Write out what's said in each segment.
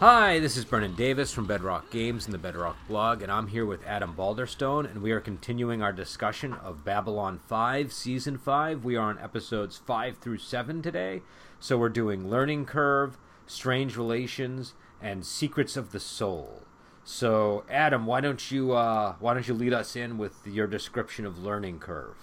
Hi, this is Brennan Davis from Bedrock Games and the Bedrock blog, and I'm here with Adam Balderstone, and we are continuing our discussion of Babylon 5, Season 5. We are on episodes 5 through 7 today, so we're doing Learning Curve, Strange Relations, and Secrets of the Soul. So, Adam, why don't you uh, why don't you lead us in with your description of Learning Curve?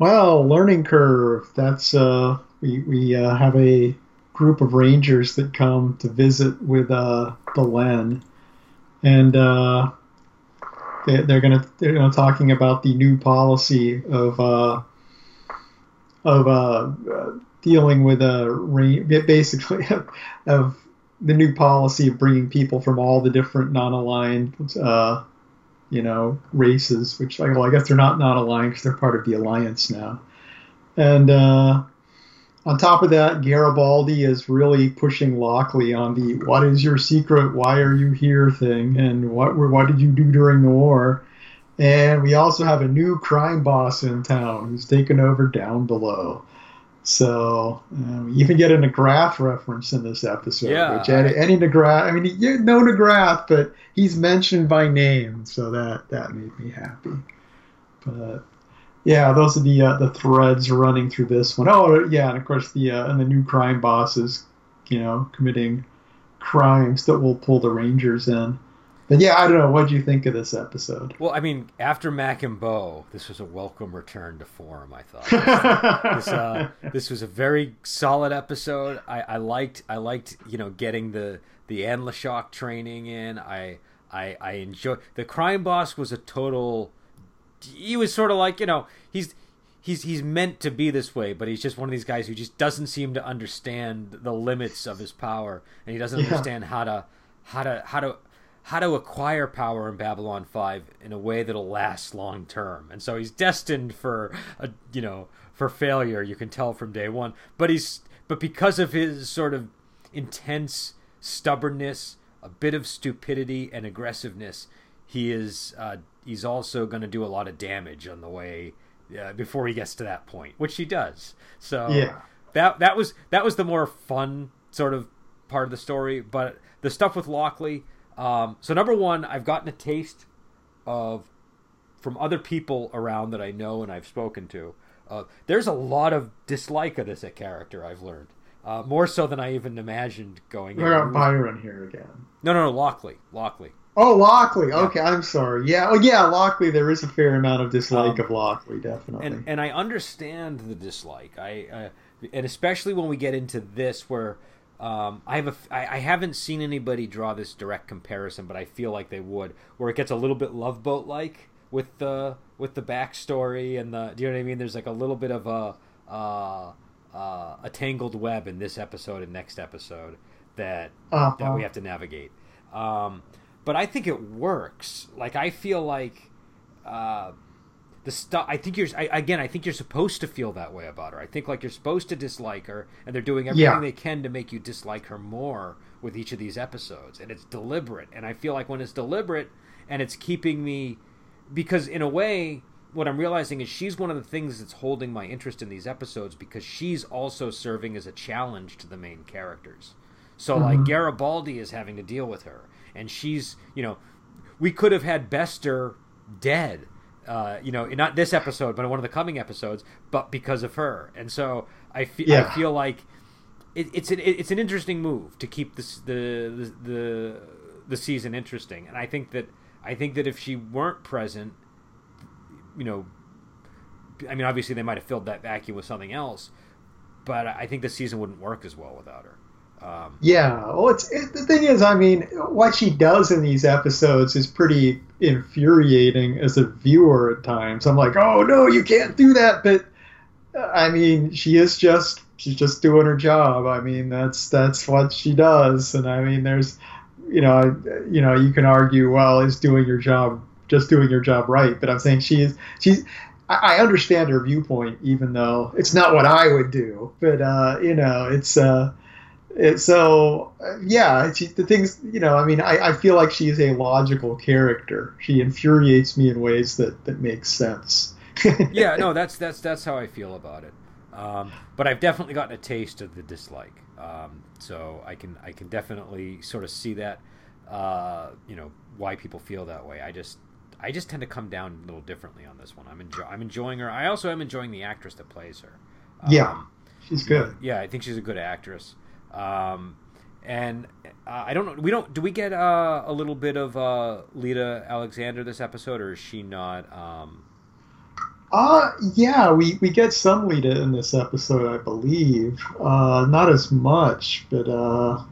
Well, Learning Curve. That's uh, we we uh, have a group of rangers that come to visit with uh, Len, and uh, they, are gonna they're gonna talking about the new policy of uh, of uh, dealing with a uh, basically of the new policy of bringing people from all the different non-aligned uh, you know races, which well, I guess they're not non-aligned because they're part of the alliance now, and on top of that, Garibaldi is really pushing Lockley on the "What is your secret? Why are you here?" thing, and what what did you do during the war? And we also have a new crime boss in town who's taken over down below. So uh, we even get a McGrath reference in this episode. Yeah, which any, any McGrath, I mean, you know McGrath, but he's mentioned by name, so that that made me happy. But yeah, those are the uh, the threads running through this one. Oh, yeah, and of course the uh, and the new crime bosses, you know, committing crimes that will pull the Rangers in. But yeah, I don't know. What do you think of this episode? Well, I mean, after Mack and Bo, this was a welcome return to form. I thought this, uh, this was a very solid episode. I, I liked I liked you know getting the the Anlashok training in. I I I enjoy the crime boss was a total he was sort of like you know he's he's he's meant to be this way, but he's just one of these guys who just doesn't seem to understand the limits of his power, and he doesn't yeah. understand how to how to how to how to acquire power in Babylon 5 in a way that'll last long term. And so he's destined for a you know, for failure, you can tell from day 1. But he's but because of his sort of intense stubbornness, a bit of stupidity and aggressiveness, he is uh, he's also going to do a lot of damage on the way uh, before he gets to that point, which he does. So yeah. that that was that was the more fun sort of part of the story. But the stuff with Lockley. Um, so number one, I've gotten a taste of from other people around that I know and I've spoken to. Uh, there's a lot of dislike of this character. I've learned uh, more so than I even imagined going. We're on Byron here again. No, no, no, Lockley, Lockley. Oh, Lockley. Okay, I'm sorry. Yeah, oh yeah, Lockley. There is a fair amount of dislike um, of Lockley, definitely. And and I understand the dislike. I uh, and especially when we get into this, where um, I have a I, I haven't seen anybody draw this direct comparison, but I feel like they would, where it gets a little bit Love Boat like with the with the backstory and the. Do you know what I mean? There's like a little bit of a. Uh, uh, a tangled web in this episode and next episode that uh-huh. that we have to navigate. Um, but I think it works. Like I feel like uh, the stuff. I think you're I, again. I think you're supposed to feel that way about her. I think like you're supposed to dislike her, and they're doing everything yeah. they can to make you dislike her more with each of these episodes, and it's deliberate. And I feel like when it's deliberate and it's keeping me, because in a way, what I'm realizing is she's one of the things that's holding my interest in these episodes because she's also serving as a challenge to the main characters. So mm-hmm. like Garibaldi is having to deal with her, and she's you know we could have had Bester dead. Uh, you know, not this episode, but in one of the coming episodes, but because of her, and so I, fe- yeah. I feel like it, it's an it's an interesting move to keep this the, the the the season interesting, and I think that I think that if she weren't present, you know, I mean, obviously they might have filled that vacuum with something else, but I think the season wouldn't work as well without her. Um, yeah, well, it's it, the thing is, I mean, what she does in these episodes is pretty infuriating as a viewer at times. I'm like, oh no, you can't do that, but I mean, she is just she's just doing her job. I mean, that's that's what she does, and I mean, there's, you know, you know, you can argue, well, is doing your job just doing your job right? But I'm saying she's she's I understand her viewpoint, even though it's not what I would do. But uh, you know, it's uh, it, so yeah, she, the things you know. I mean, I, I feel like she is a logical character. She infuriates me in ways that that make sense. yeah, no, that's that's that's how I feel about it. Um, but I've definitely gotten a taste of the dislike. Um, so I can I can definitely sort of see that. Uh, you know why people feel that way. I just I just tend to come down a little differently on this one. I'm enjoy, I'm enjoying her. I also am enjoying the actress that plays her. yeah, um, she's good. Yeah, I think she's a good actress. Um, and uh, I don't know. We don't. Do we get uh, a little bit of uh, Lyta Alexander this episode, or is she not? Um... Uh yeah, we, we get some Lyta in this episode, I believe. Uh, not as much, but uh,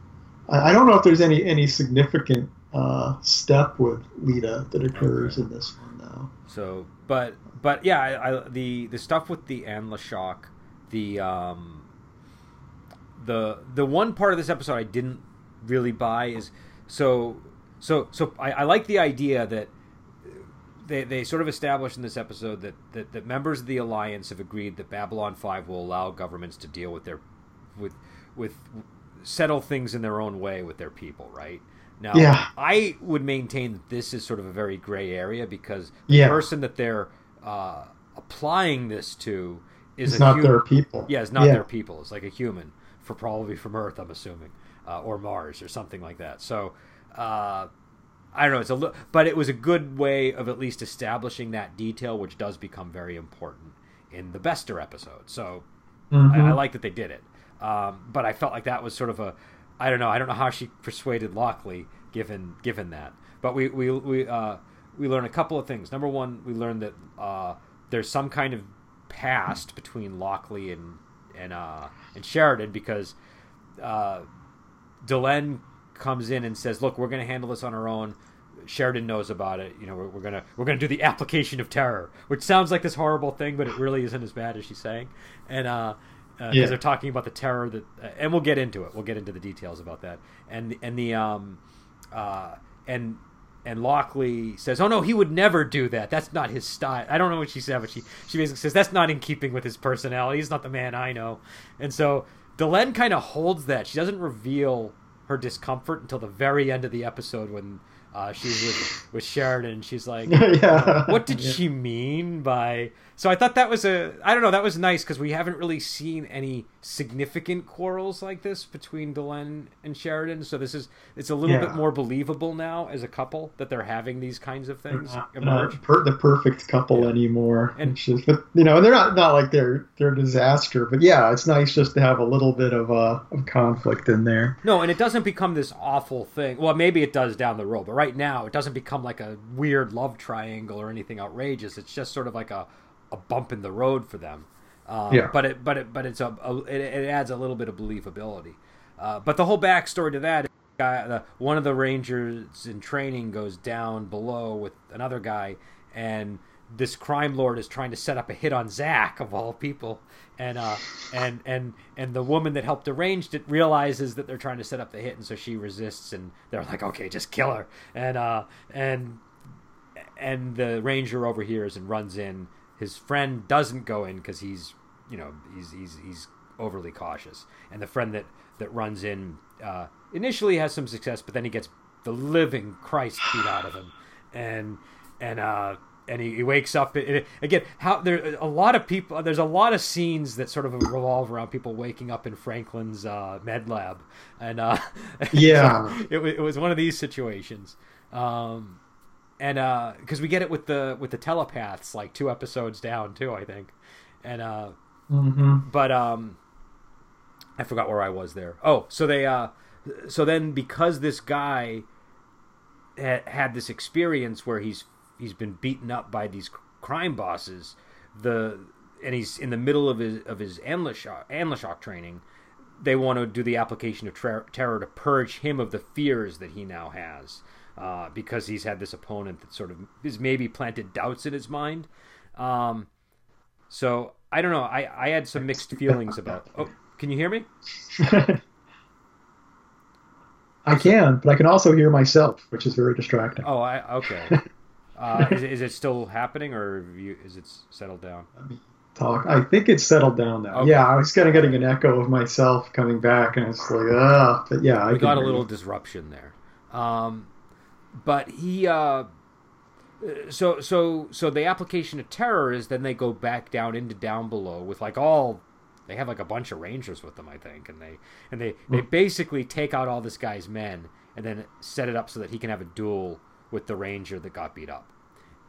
I, I don't know if there's any any significant uh, step with Lyta that occurs okay. in this one now. So, but but yeah, I, I, the the stuff with the Anlashok, the um, the the one part of this episode I didn't really buy is so so so I, I like the idea that they, they sort of established in this episode that, that, that members of the alliance have agreed that Babylon Five will allow governments to deal with their with with settle things in their own way with their people, right? Now, yeah. I would maintain that this is sort of a very gray area because the yeah. person that they're uh, applying this to is it's not human. their people. Yeah, it's not yeah. their people. It's like a human for probably from Earth, I'm assuming, uh, or Mars or something like that. So uh, I don't know. It's a li- but it was a good way of at least establishing that detail, which does become very important in the Bester episode. So mm-hmm. I, I, like that they did it. Um, but I felt like that was sort of a I don't know. I don't know how she persuaded Lockley given given that. But we we we uh, we learn a couple of things. Number one, we learned that uh, there's some kind of past between Lockley and and uh, and Sheridan because uh, Delenn comes in and says, "Look, we're going to handle this on our own." Sheridan knows about it. You know, we're, we're, gonna we're gonna do the application of terror, which sounds like this horrible thing, but it really isn't as bad as she's saying. And uh, because uh, yeah. they're talking about the terror that, uh, and we'll get into it. We'll get into the details about that. And and the um, uh, and and Lockley says, "Oh no, he would never do that. That's not his style." I don't know what she said, but she she basically says that's not in keeping with his personality. He's not the man I know. And so Delenn kind of holds that. She doesn't reveal her discomfort until the very end of the episode when uh, she's with with Sheridan. She's like, yeah. "What did yeah. she mean by?" So I thought that was a I don't know that was nice because we haven't really seen any significant quarrels like this between Delenn and Sheridan. So this is it's a little yeah. bit more believable now as a couple that they're having these kinds of things not, emerge. Not per, the perfect couple yeah. anymore, and just, but, you know they're not not like they're they're a disaster. But yeah, it's nice just to have a little bit of uh, of conflict in there. No, and it doesn't become this awful thing. Well, maybe it does down the road, but right now it doesn't become like a weird love triangle or anything outrageous. It's just sort of like a a bump in the road for them. Um, yeah. But it but it but it's a, a it, it, adds a little bit of believability. Uh, but the whole backstory to that, guy, the, one of the rangers in training goes down below with another guy, and this crime lord is trying to set up a hit on Zack of all people, and uh, and and and the woman that helped arrange it realizes that they're trying to set up the hit, and so she resists, and they're like, okay, just kill her, and uh, and and the ranger overhears and runs in his friend doesn't go in because he's you know he's he's he's overly cautious, and the friend that that runs in uh, initially has some success, but then he gets the living Christ beat out of him, and and uh, and he, he wakes up again. How there a lot of people. There's a lot of scenes that sort of revolve around people waking up in Franklin's uh, med lab, and uh, yeah, so it, it was one of these situations. Um, and uh because we get it with the with the telepaths like two episodes down too i think. And uh mm-hmm. but um i forgot where i was there. Oh so they uh so then because this guy ha- had this experience where he's he's been beaten up by these crime bosses the and he's in the middle of his of his Anlashok training they want to do the application of ter- terror to purge him of the fears that he now has uh, because he's had this opponent that sort of has maybe planted doubts in his mind. Um, so I don't know. I, I had some mixed feelings about. Oh, can you hear me? I can, but I can also hear myself, which is very distracting. Oh, I okay. Uh, is, it, is it still happening, or you, is it settled down? Talk. I think it's settled down now. Okay. Yeah, I was kind of getting an echo of myself coming back, and it's like, ah, but yeah, I we got a little you. disruption there. Um, but he uh, so so so the application of terror is then they go back down into down below with like all They have like a bunch of rangers with them, I think, and they and they they basically take out all this guy's men and then set it up so that he can have a duel with the ranger that got beat up.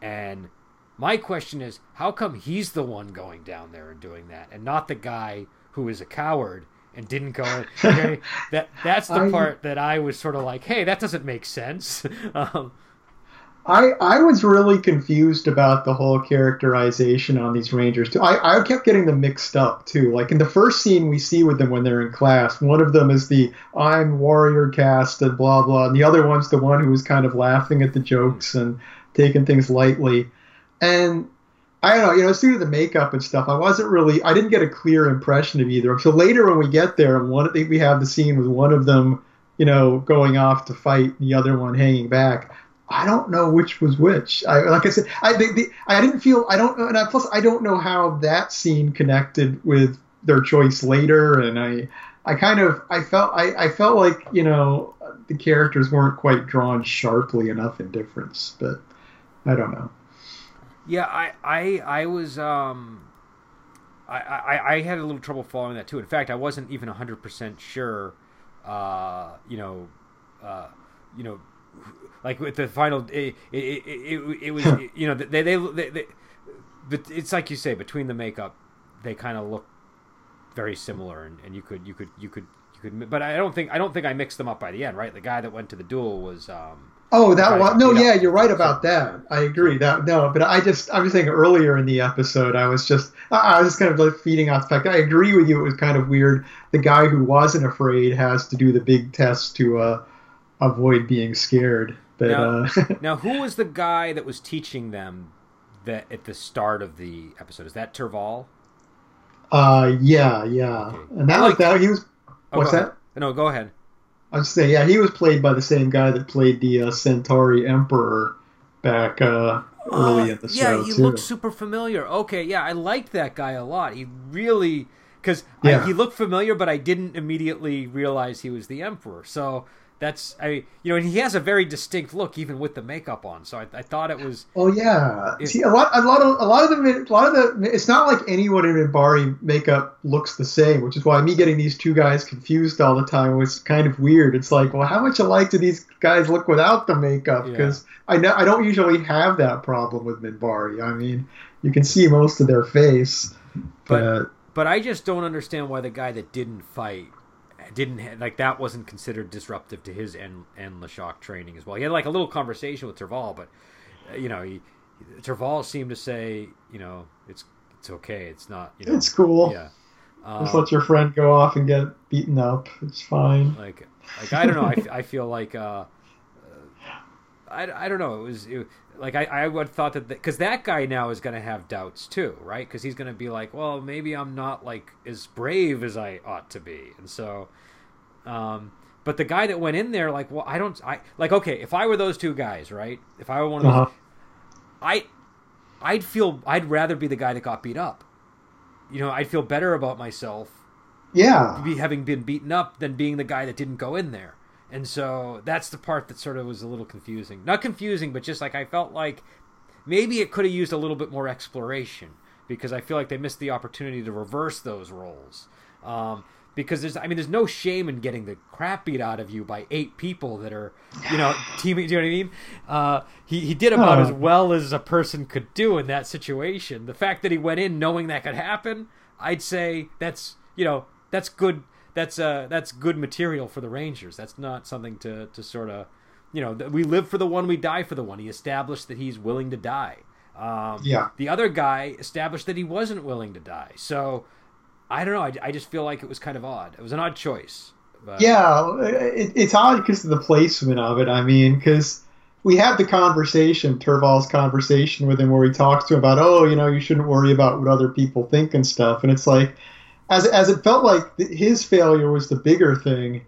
And my question is, how come he's the one going down there and doing that, and not the guy who is a coward and didn't go? Okay, that that's the I, part that I was sort of like, hey, that doesn't make sense. um, I, I was really confused about the whole characterization on these rangers too. I, I kept getting them mixed up too. Like in the first scene we see with them when they're in class, one of them is the I'm warrior cast and blah blah, and the other one's the one who was kind of laughing at the jokes and taking things lightly. And I don't know, you know, to the makeup and stuff, I wasn't really, I didn't get a clear impression of either. So later when we get there, and one, I think we have the scene with one of them, you know, going off to fight, the other one hanging back. I don't know which was which. I, like I said, I I didn't feel I don't know, and I, plus I don't know how that scene connected with their choice later, and I I kind of I felt I, I felt like you know the characters weren't quite drawn sharply enough in difference, but I don't know. Yeah, I I I was um. I, I, I had a little trouble following that too. In fact, I wasn't even hundred percent sure. Uh, you know, uh, you know, like with the final, it it, it, it was you know they they, they, they but it's like you say between the makeup, they kind of look very similar, and, and you could you could you could you could, but I don't think I don't think I mixed them up by the end, right? The guy that went to the duel was. Um, oh, that one. No, yeah, you're right about that. I agree. That no, but I just I was saying earlier in the episode, I was just I was just kind of like feeding off the fact. I agree with you. It was kind of weird. The guy who wasn't afraid has to do the big test to uh, avoid being scared. But, now, uh, now, who was the guy that was teaching them that at the start of the episode? Is that Turval? Uh, yeah, yeah, okay. and that like, was that. He was. Oh, what's that? No, go ahead. I was saying, yeah, he was played by the same guy that played the uh, Centauri Emperor back uh, early uh, in the yeah, show. Yeah, he too. looked super familiar. Okay, yeah, I liked that guy a lot. He really because yeah. he looked familiar, but I didn't immediately realize he was the Emperor. So that's I you know and he has a very distinct look even with the makeup on. So I, I thought it was. Oh yeah, it, see a lot a lot of a lot of the a lot of the it's not like anyone in Minbari makeup looks the same, which is why me getting these two guys confused all the time was kind of weird. It's like, well, how much alike do these guys look without the makeup? Because yeah. I know I don't usually have that problem with Minbari. I mean, you can see most of their face, but. but but I just don't understand why the guy that didn't fight didn't ha- like that wasn't considered disruptive to his and Anlashok training as well. He had like a little conversation with Turval, but uh, you know, he, Turval seemed to say, you know, it's it's okay, it's not, you know, it's cool. Yeah, um, just let your friend go off and get beaten up. It's fine. Like, like I don't know. I, I feel like uh, I, I don't know. It was it, like I, I would thought that because that guy now is going to have doubts too, right? Because he's going to be like, well, maybe I'm not like as brave as I ought to be, and so. Um, but the guy that went in there, like, well, I don't, I like, okay, if I were those two guys, right? If I were one of uh-huh. those, I, I'd feel, I'd rather be the guy that got beat up. You know, I'd feel better about myself. Yeah. Be having been beaten up than being the guy that didn't go in there. And so that's the part that sort of was a little confusing. Not confusing, but just like I felt like maybe it could have used a little bit more exploration because I feel like they missed the opportunity to reverse those roles. Um, because there's, I mean, there's no shame in getting the crap beat out of you by eight people that are, you know, teaming. Do you know what I mean? Uh, he he did about as well as a person could do in that situation. The fact that he went in knowing that could happen, I'd say that's you know that's good that's uh that's good material for the Rangers. That's not something to to sort of you know we live for the one, we die for the one. He established that he's willing to die. Um, yeah. The other guy established that he wasn't willing to die. So I don't know. I, I just feel like it was kind of odd. It was an odd choice. But... Yeah, it, it's odd because of the placement of it. I mean, because we had the conversation, Turval's conversation with him, where he talks to him about, oh, you know, you shouldn't worry about what other people think and stuff. And it's like, as as it felt like his failure was the bigger thing,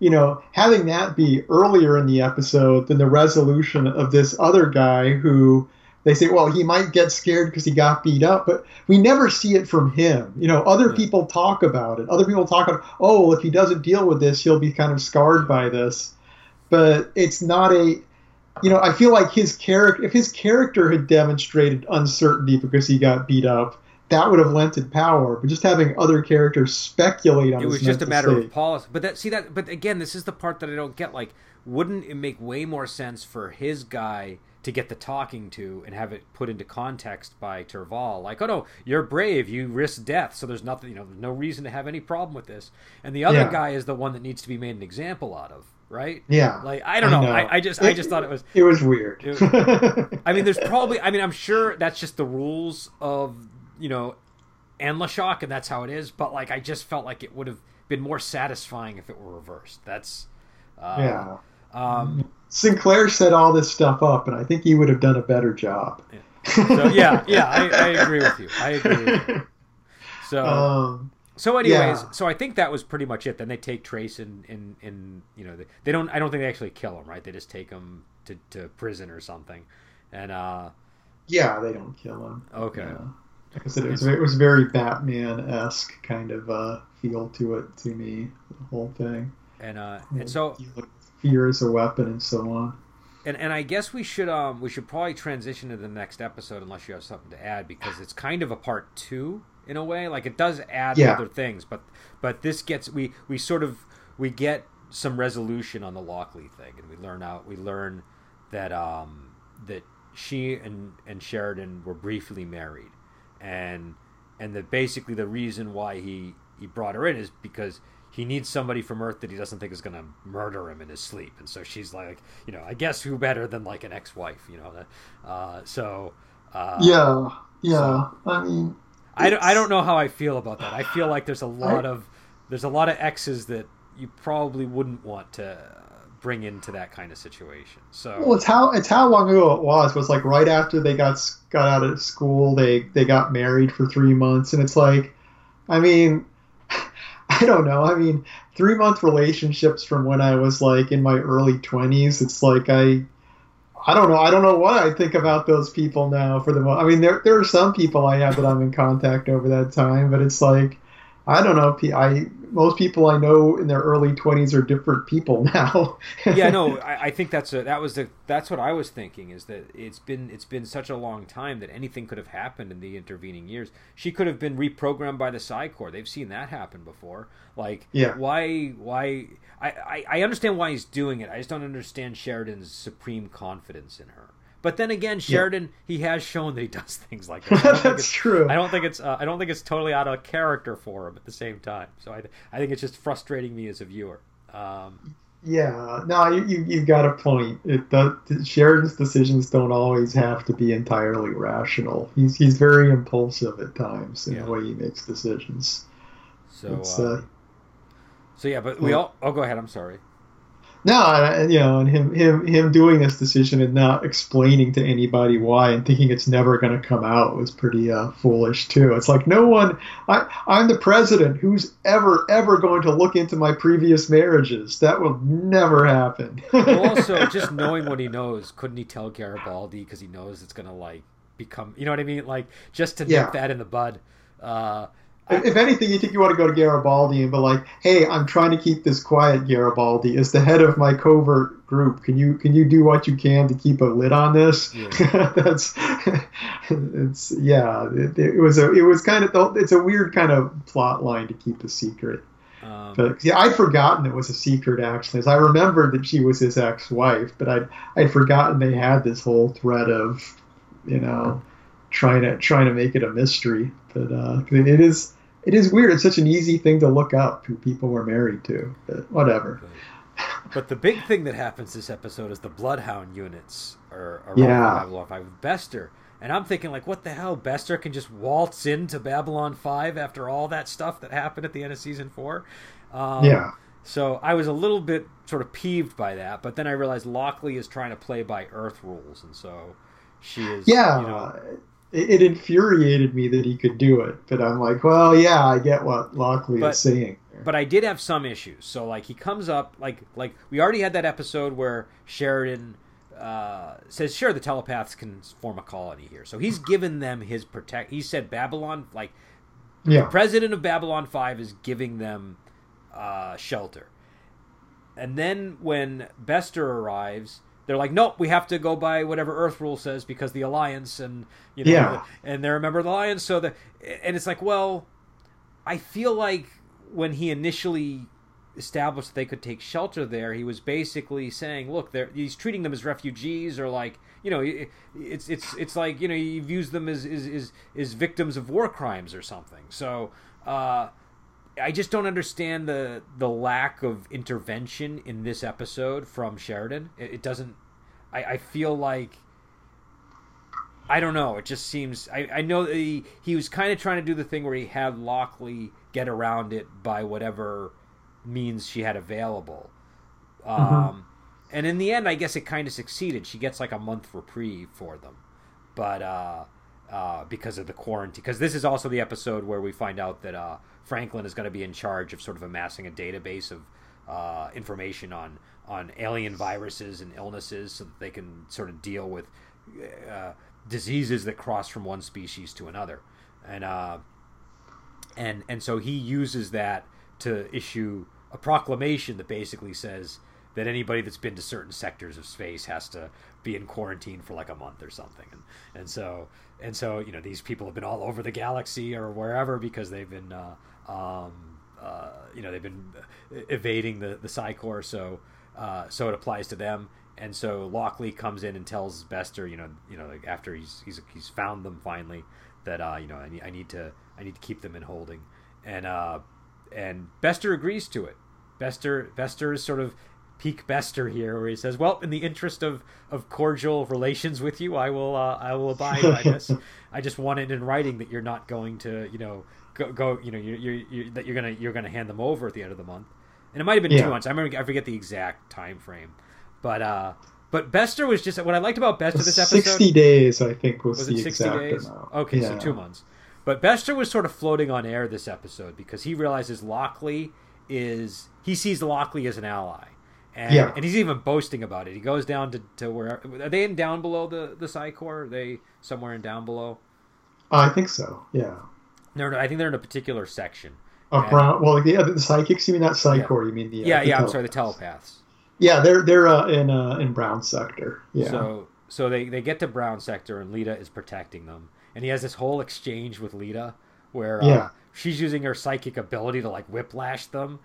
you know, having that be earlier in the episode than the resolution of this other guy who they say, well, he might get scared because he got beat up, but we never see it from him. You know, other yeah. people talk about it. Other people talk about, oh, if he doesn't deal with this, he'll be kind of scarred by this. But it's not a, you know, I feel like his character, if his character had demonstrated uncertainty because he got beat up, that would have lent it power. But just having other characters speculate on it was just a matter of policy. But that see that but again, this is the part that I don't get. Like, wouldn't it make way more sense for his guy to get the talking to and have it put into context by Turval? Like, oh no, you're brave, you risk death, so there's nothing, you know, there's no reason to have any problem with this. And the other Yeah. guy is the one that needs to be made an example out of, right? Yeah, Like, I don't know. know. I, I just, I just thought it was. it was weird. It- I mean, there's probably. I mean, I'm sure that's just the rules of you know, Anlashok, and that's how it is. But like, I just felt like it would have been more satisfying if it were reversed. That's uh, yeah. Um, Sinclair set all this stuff up, and I think he would have done a better job. so yeah, yeah, I, I agree with you. I agree. With you. So um, so anyways, yeah. so I think that was pretty much it. Then they take Trace and and, and you know they, they don't. I don't think they actually kill him. Right? They just take him to, to prison or something. And uh, yeah, they don't kill him. okay. Yeah. Like I said, it was, it was very Batman esque kind of uh, feel to it to me, the whole thing. And uh, and so fear as a weapon and so on. and and I guess we should um we should probably transition to the next episode unless you have something to add because it's kind of a part two in a way. Like it does add Yeah. other things, but but this gets we we sort of we get some resolution on the Lockley thing, and we learn out we learn that um that she and and Sheridan were briefly married, and and that basically the reason why he he brought her in is because he needs somebody from Earth that he doesn't think is going to murder him in his sleep, and so she's like, you know, I guess who better than like an ex-wife, you know? Uh, so uh, Yeah, yeah. I mean, I don't, I don't know how I feel about that. I feel like there's a lot of there's a lot of exes that you probably wouldn't want to bring into that kind of situation. So Well, it's how it's how long ago it was. It was like right after they got got out of school, they they got married for three months, and it's like, I mean, I don't know. I mean, three month relationships from when I was like in my early twenties. It's like I. I don't know. I don't know what I think about those people now. For the mo- I mean, there there are some people I have that I'm in contact over that time, but it's like, I don't know. I most people I know in their early 20s are different people now. yeah, no, I, I think that's a, that was the that's what I was thinking is that it's been it's been such a long time that anything could have happened in the intervening years. She could have been reprogrammed by the Psi Corps. They've seen that happen before. Like, Yeah. why why I, I I understand why he's doing it. I just don't understand Sheridan's supreme confidence in her. But then again, Sheridan he has shown that he does things like that. I don't think That's true. I don't think it's uh, I don't think it's totally out of character for him at the same time. So I I think it's just frustrating me as a viewer. Um, Yeah, no, you, you you've got a point. It does, Sheridan's decisions don't always have to be entirely rational. He's he's very impulsive at times in Yeah. the way he makes decisions. so uh, uh, so yeah, but we yeah. all. Oh, go ahead. I'm sorry. No, and, you know, and him him him doing this decision and not explaining to anybody why and thinking it's never going to come out was pretty uh, foolish too. It's like no one, I I'm the president. Who's ever ever going to look into my previous marriages? That will never happen. Also, just knowing what he knows, couldn't he tell Garibaldi because he knows it's gonna like become. You know what I mean? Like just to Yeah. nip that in the bud. Uh, If anything, you think you want to go to Garibaldi and be like, "Hey, I'm trying to keep this quiet, Garibaldi. As the head of my covert group, can you can you do what you can to keep a lid on this?" Yeah. That's it's yeah. It, it was a it was kind of it's a weird kind of plot line to keep a secret. um, But yeah, I'd forgotten it was a secret actually. As I remembered that she was his ex-wife, but I'd I'd forgotten they had this whole thread of, you know, trying to trying to make it a mystery. But uh, it is it is weird. It's such an easy thing to look up who people were married to. But whatever. but the big thing that happens this episode is the Bloodhound units are around Yeah. Babylon Five with Bester. And I'm thinking, like, what the hell? Bester can just waltz into Babylon 5 after all that stuff that happened at the end of season 4? Um, Yeah. So I was a little bit sort of peeved by that, but then I realized Lockley is trying to play by Earth rules, and so she is. Yeah. You know, it, it infuriated me that he could do it, but I'm like, well, yeah, I get what Lockley But- is saying. but I did have some issues. So like he comes up like like we already had that episode where Sheridan uh, says, "Sure, the telepaths can form a colony here." So he's given them his protect. He said Babylon like Yeah. president of Babylon 5 is giving them uh, shelter. And then when Bester arrives, they're like, nope, we have to go by whatever Earth rule says because the Alliance and you know, Yeah. and they're a member of the Alliance. So the and it's like, well, I feel like when he initially established that they could take shelter there, he was basically saying, look, they're, he's treating them as refugees or like, you know, it- it's it's it's like you know he views them as as, as victims of war crimes or something. So. uh I just don't understand the the lack of intervention in this episode from Sheridan. It, it doesn't. I, I feel like I don't know. It just seems. I, I know he, he was kind of trying to do the thing where he had Lockley get around it by whatever means she had available. Um, And in the end, I guess it kind of succeeded. She gets like a month reprieve for them, but uh, uh, because of the quarantine. Because this is also the episode where we find out that uh, Franklin is going to be in charge of sort of amassing a database of uh, information on on alien viruses and illnesses, so that they can sort of deal with uh, diseases that cross from one species to another, and uh, and and so he uses that to issue a proclamation that basically says that anybody that's been to certain sectors of space has to be in quarantine for like a month or something and and so and so you know these people have been all over the galaxy or wherever because they've been uh, um, uh, you know they've been evading the the Psi Corps so uh, so it applies to them. And so Lockley comes in and tells Bester you know you know like after he's he's he's found them finally that uh, you know I need, I need to I need to keep them in holding. And uh, and Bester agrees to it. Bester Bester is sort of peak Bester here, where he says, "Well, in the interest of, of cordial relations with you, I will uh, I will abide by this. I just want it in writing that you're not going to you know go, go you know you're, you're, you're that you're gonna you're gonna hand them over at the end of the month, and it might have been Yeah. two months. I remember I forget the exact time frame, but uh, but Bester was just what I liked about Bester this episode. Sixty days, I think, was, Was the it 60 exact days? amount. Okay, so two months. But Bester was sort of floating on air this episode because he realizes Lockley is he sees Lockley as an ally. And, Yeah. and he's even boasting about it. He goes down to, to where are they in down below the the Psi Corps? Are they somewhere in down below? I think so. Yeah. They're I think they're in a particular section. Uh, And- Brown. Well, the, the psychics. You mean not Psi Corps? You mean the? Uh, yeah, the yeah. I'm sorry, the telepaths. telepaths. Yeah, they're they're uh, in uh, in Brown sector. Yeah. So so they, they get to Brown sector and Lyta is protecting them. And he has this whole exchange with Lyta where uh, Yeah. she's using her psychic ability to like whiplash them.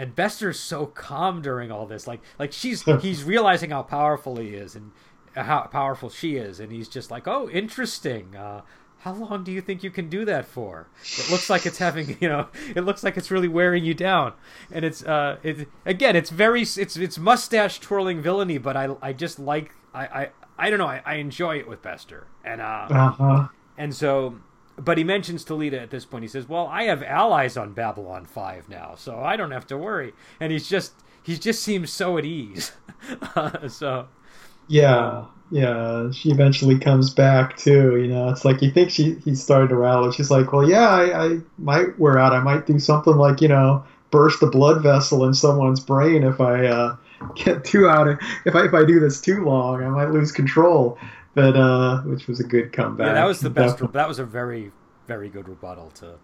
And Bester's so calm during all this. Like like she's he's realizing how powerful he is and how powerful she is and he's just like, "Oh, interesting. Uh how long do you think you can do that for? It looks like it's having, you know, it looks like it's really wearing you down. And it's, uh, it again, it's very, it's, it's mustache twirling villainy, but I, I just like, I, I, I don't know, I, I enjoy it with Bester, and uh, Uh huh. and so, but he mentions to Lyta at this point. He says, "Well, I have allies on Babylon Five now, so I don't have to worry." And he's just, he just seems so at ease. so, Yeah. Yeah. She eventually comes back too. You know, it's like you think she he started to rally. She's like, well, yeah, I, I might wear out. I might do something like you know burst a blood vessel in someone's brain if I uh, get too out of if I if I do this too long, I might lose control. But uh, which was a good comeback. yeah, that was the best. Definitely. That was a very, very good rebuttal to.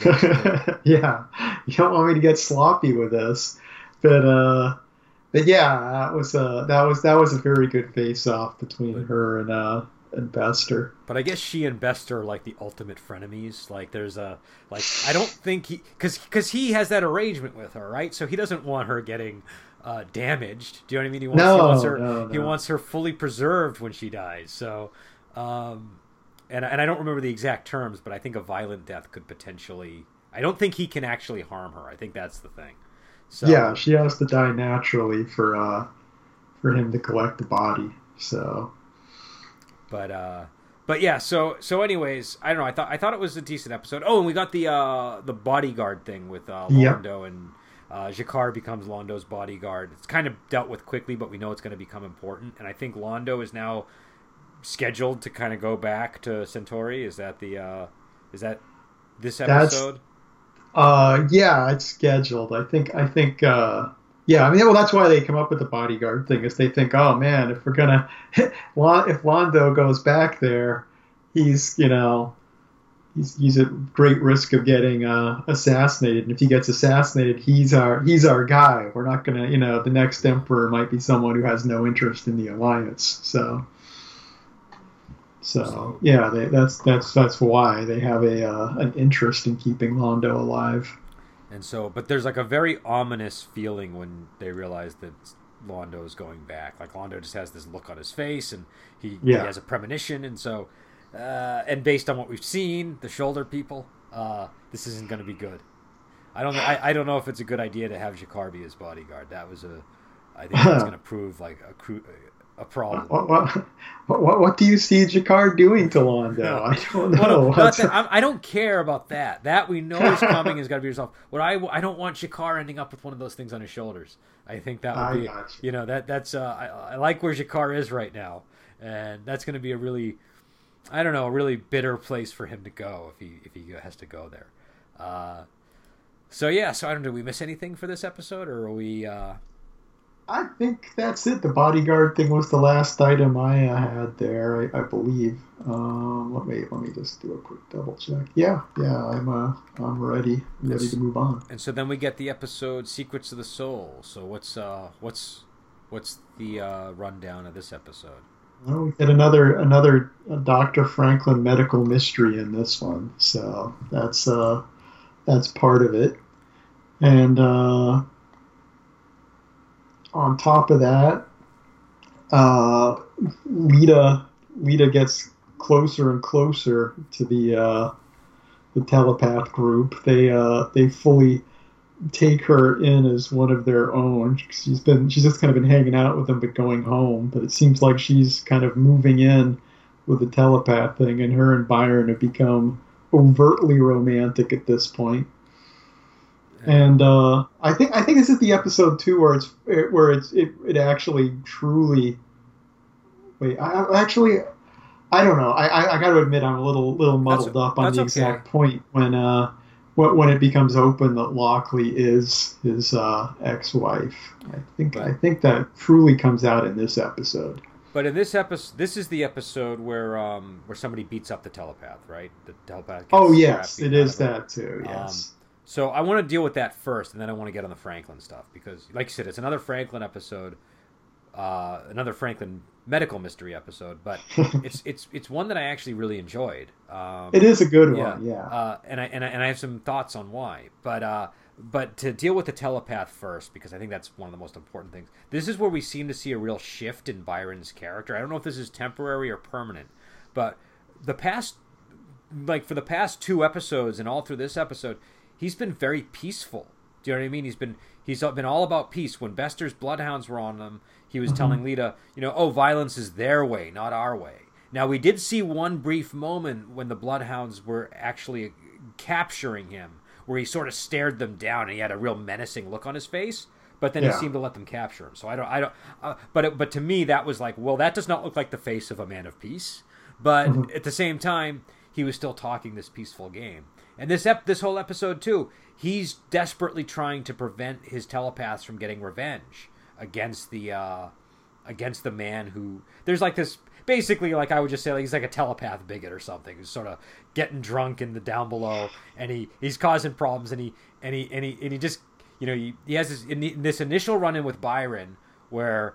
yeah, you don't want me to get sloppy with this, but uh, but yeah, that was uh, that was that was a very good face off between But- her and uh and Bester. But I guess she and Bester are like the ultimate frenemies. Like there's a like I don't think he because because he has that arrangement with her, right? So he doesn't want her getting uh, damaged. Do you know what I mean? He wants, he wants her no, he wants her fully preserved when she dies. So, um, and and I don't remember the exact terms, but I think a violent death could potentially. I don't think he can actually harm her. I think that's the thing. So, Yeah, she has to die naturally for uh for him to collect the body. So but uh but yeah so so anyways i don't know i thought i thought it was a decent episode oh and we got the uh the bodyguard thing with uh Yep. and uh G'Kar becomes londo's bodyguard. It's kind of dealt with quickly but we know it's going to become important. And i think londo is now scheduled to kind of go back to centauri. Is that the uh is that this That's- episode? uh yeah, it's scheduled. I think I think uh yeah, I mean, well, that's why they come up with the bodyguard thing, is they think, oh man, if we're gonna, if Londo goes back there, he's, you know, he's he's at great risk of getting uh, assassinated. And if he gets assassinated, he's our he's our guy. We're not gonna, you know, the next emperor might be someone who has no interest in the alliance. So, so yeah, they, that's that's that's why they have a uh, an interest in keeping Londo alive. And so, but there's like a very ominous feeling when they realize that Londo is going back. Like Londo just has this look on his face, and he, Yeah. he has a premonition, and so, uh, and based on what we've seen, the shoulder people, uh, this isn't going to be good. I don't, I, I don't know if it's a good idea to have G'Kar be his bodyguard. That was a, I think that's going to prove like a cru- a problem. What, what, what, what do you see G'Kar doing to Londo? I don't know. no, not that- I'm- I don't care about that. That we know is coming has got to be resolved. What I I don't want G'Kar ending up with one of those things on his shoulders. I think that would I be got you know that that's uh, I, I like where G'Kar is right now, and that's going to be a really I don't know a really bitter place for him to go if he if he has to go there. Uh, so yeah, so I don't know. Did we miss anything for this episode, or are we? Uh, I think that's it. The bodyguard thing was the last item I uh, had there, I, I believe. Um, let me let me just do a quick double check. Yeah, yeah, I'm uh, I'm ready, ready to move on. and so then we get the episode "Secrets of the Soul." So what's uh what's what's the uh, rundown of this episode? Well, we get another another uh, Dr. Franklin medical mystery in this one, so that's uh, that's part of it. And uh, on top of that, uh, Lyta Lyta gets closer and closer to the uh, the telepath group. They uh, they fully take her in as one of their own. She's been she's just kind of been hanging out with them, but going home. But it seems like she's kind of moving in with the telepath thing, and her and Byron have become overtly romantic at this point. And uh, I think I think this is the episode too where it's where it's it, it actually truly. Wait, I, I actually I don't know. I, I, I got to admit I'm a little little muddled up on that's the okay. exact point when uh when, when it becomes open that Lockley is his uh, ex-wife. I think I think that truly comes out in this episode. But in this episode, this is the episode where um where somebody beats up the telepath, right? The telepath. Gets Oh yes, it is that too. Yes. So I want to deal with that first, and then I want to get on the Franklin stuff because, like you said, it's another Franklin episode, uh, another Franklin medical mystery episode. But it's it's it's one that I actually really enjoyed. Um, it is a good yeah. one. Yeah. Uh, and I and I and I have some thoughts on why, but uh, but to deal with the telepath first because I think that's one of the most important things. This is where we seem to see a real shift in Byron's character. I don't know if this is temporary or permanent, but the past, like for the past two episodes and all through this episode, he's been very peaceful. Do you know what I mean? He's been he's been all about peace. When Bester's bloodhounds were on them, he was telling Lyta, you know, oh, violence is their way, not our way. Now we did see one brief moment when the bloodhounds were actually capturing him, where he sort of stared them down and he had a real menacing look on his face. But then he seemed to let them capture him. So I don't, I don't. Uh, but it, but to me, that was like, well, that does not look like the face of a man of peace. But at the same time, he was still talking this peaceful game. And this ep- this whole episode too, he's desperately trying to prevent his telepaths from getting revenge against the uh, against the man who there's like this basically like I would just say like he's like a telepath bigot or something who's sort of getting drunk in the down below and he he's causing problems and he and he and he and he just you know he, he has this in, this initial run in with Byron where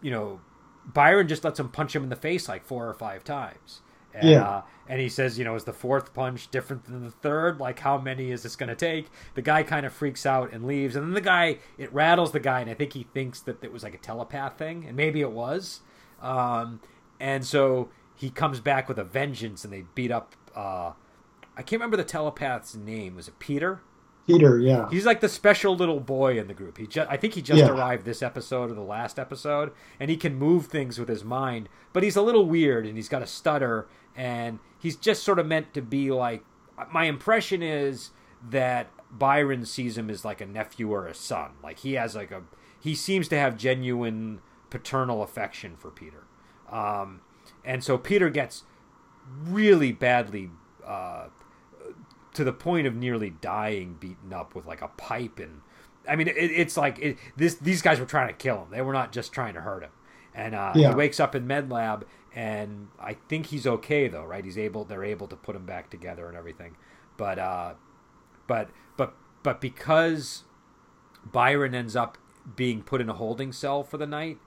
you know Byron just lets him punch him in the face like four or five times. And, Yeah. uh, and he says, you know, is the fourth punch different than the third? Like, how many is this going to take? The guy kind of freaks out and leaves. And then the guy, it rattles the guy, and I think he thinks that it was like a telepath thing, and maybe it was. Um, and so he comes back with a vengeance, and they beat up. Uh, I can't remember the telepath's name. Was it Peter? Peter, yeah. He's like the special little boy in the group. He just, I think he just Yeah. arrived this episode or the last episode, and he can move things with his mind. But he's a little weird, and he's got a stutter, and he's just sort of meant to be like. My impression is that Byron sees him as like a nephew or a son. Like he has like a, he seems to have genuine paternal affection for Peter, um, and so Peter gets really badly. Uh, to the point of nearly dying, beaten up with like a pipe, and I mean, it, it's like it, this. These guys were trying to kill him. They were not just trying to hurt him. and uh, Yeah. he wakes up in med lab, and I think he's okay though, right? He's able, they're able to put him back together and everything, but uh, but but but because Byron ends up being put in a holding cell for the night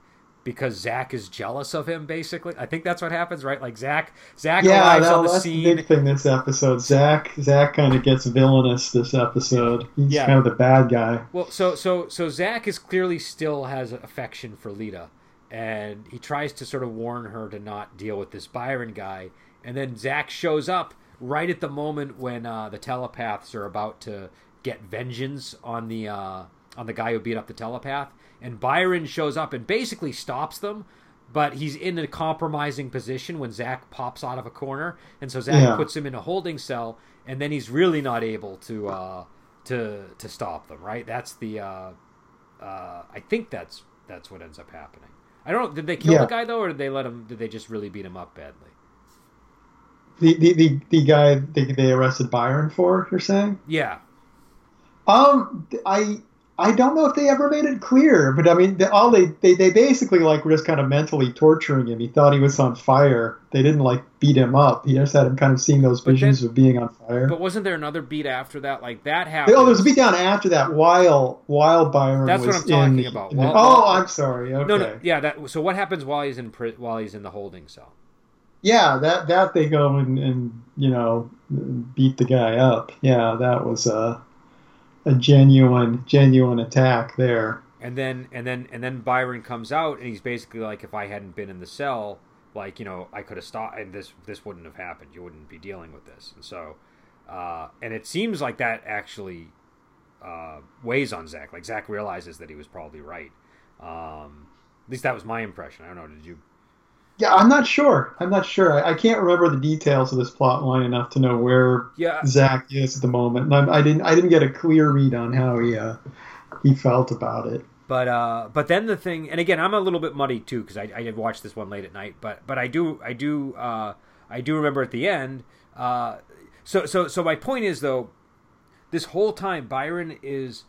because Zack is jealous of him. Basically, I think that's what happens, right? Like Zack, Zack Yeah, arrives that, on the that's the big thing this episode. Zack, Zack kind of gets villainous this episode. He's Yeah. kind of the bad guy. Well, so so so Zack is clearly still has affection for Lyta, and he tries to sort of warn her to not deal with this Byron guy, and then Zack shows up right at the moment when uh, the telepaths are about to get vengeance on the uh, on the guy who beat up the telepath, and Byron shows up and basically stops them. But he's in a compromising position when Zack pops out of a corner, and so Zack Yeah. puts him in a holding cell, and then he's really not able to uh, to to stop them. Right? That's the uh, uh, I think that's that's what ends up happening. I don't know. Did they kill Yeah. the guy though, or did they let him? Did they just really beat him up badly? The the, the, the guy they, they arrested Byron for, you're saying? Yeah, Um, I I don't know if they ever made it clear, but I mean, the, all they, they they basically like were just kind of mentally torturing him. He thought he was on fire. They didn't like beat him up. He just had him kind of seeing those But visions then- of being on fire. but wasn't there another beat after that? Like that happened. Oh, there's a beat down after that while while Byron That's what I'm talking in- about. While- oh, while- I'm sorry. Okay. No, no, yeah. That. So what happens while he's in while he's in the holding cell? Yeah, that that they go and, and you know beat the guy up. Yeah, that was a a genuine genuine attack there. And then and then and then Byron comes out and he's basically like, if I hadn't been in the cell, like you know, I could have stopped, and this this wouldn't have happened. You wouldn't be dealing with this. And so, uh, and it seems like that actually uh, weighs on Zack. Like Zack realizes that he was probably right. Um, at least that was my impression. I don't know. Did you? Yeah, I'm not sure. I'm not sure. I, I can't remember the details of this plot line enough to know where Yeah. Zack is at the moment. And I'm, I didn't I didn't get a clear read on how he uh, he felt about it. But uh, but then the thing, and again, I'm a little bit muddy too because I, I did watch this one late at night. But but I do I do uh, I do remember at the end. Uh, so so so my point is though, this whole time Byron is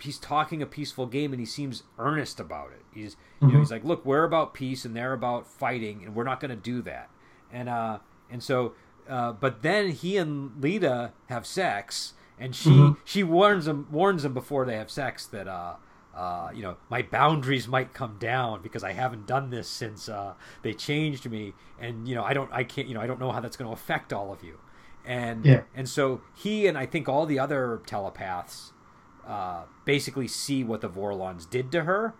he's talking a peaceful game and he seems earnest about it. He's you know he's like, look, we're about peace and they're about fighting and we're not going to do that. And uh and so uh, but then he and Lyta have sex and she she warns him warns him before they have sex that uh uh, you know, my boundaries might come down because I haven't done this since uh, they changed me, and you know, I don't, I can't, you know, I don't know how that's going to affect all of you, and Yeah. and so he and I think all the other telepaths uh, basically see what the Vorlons did to her,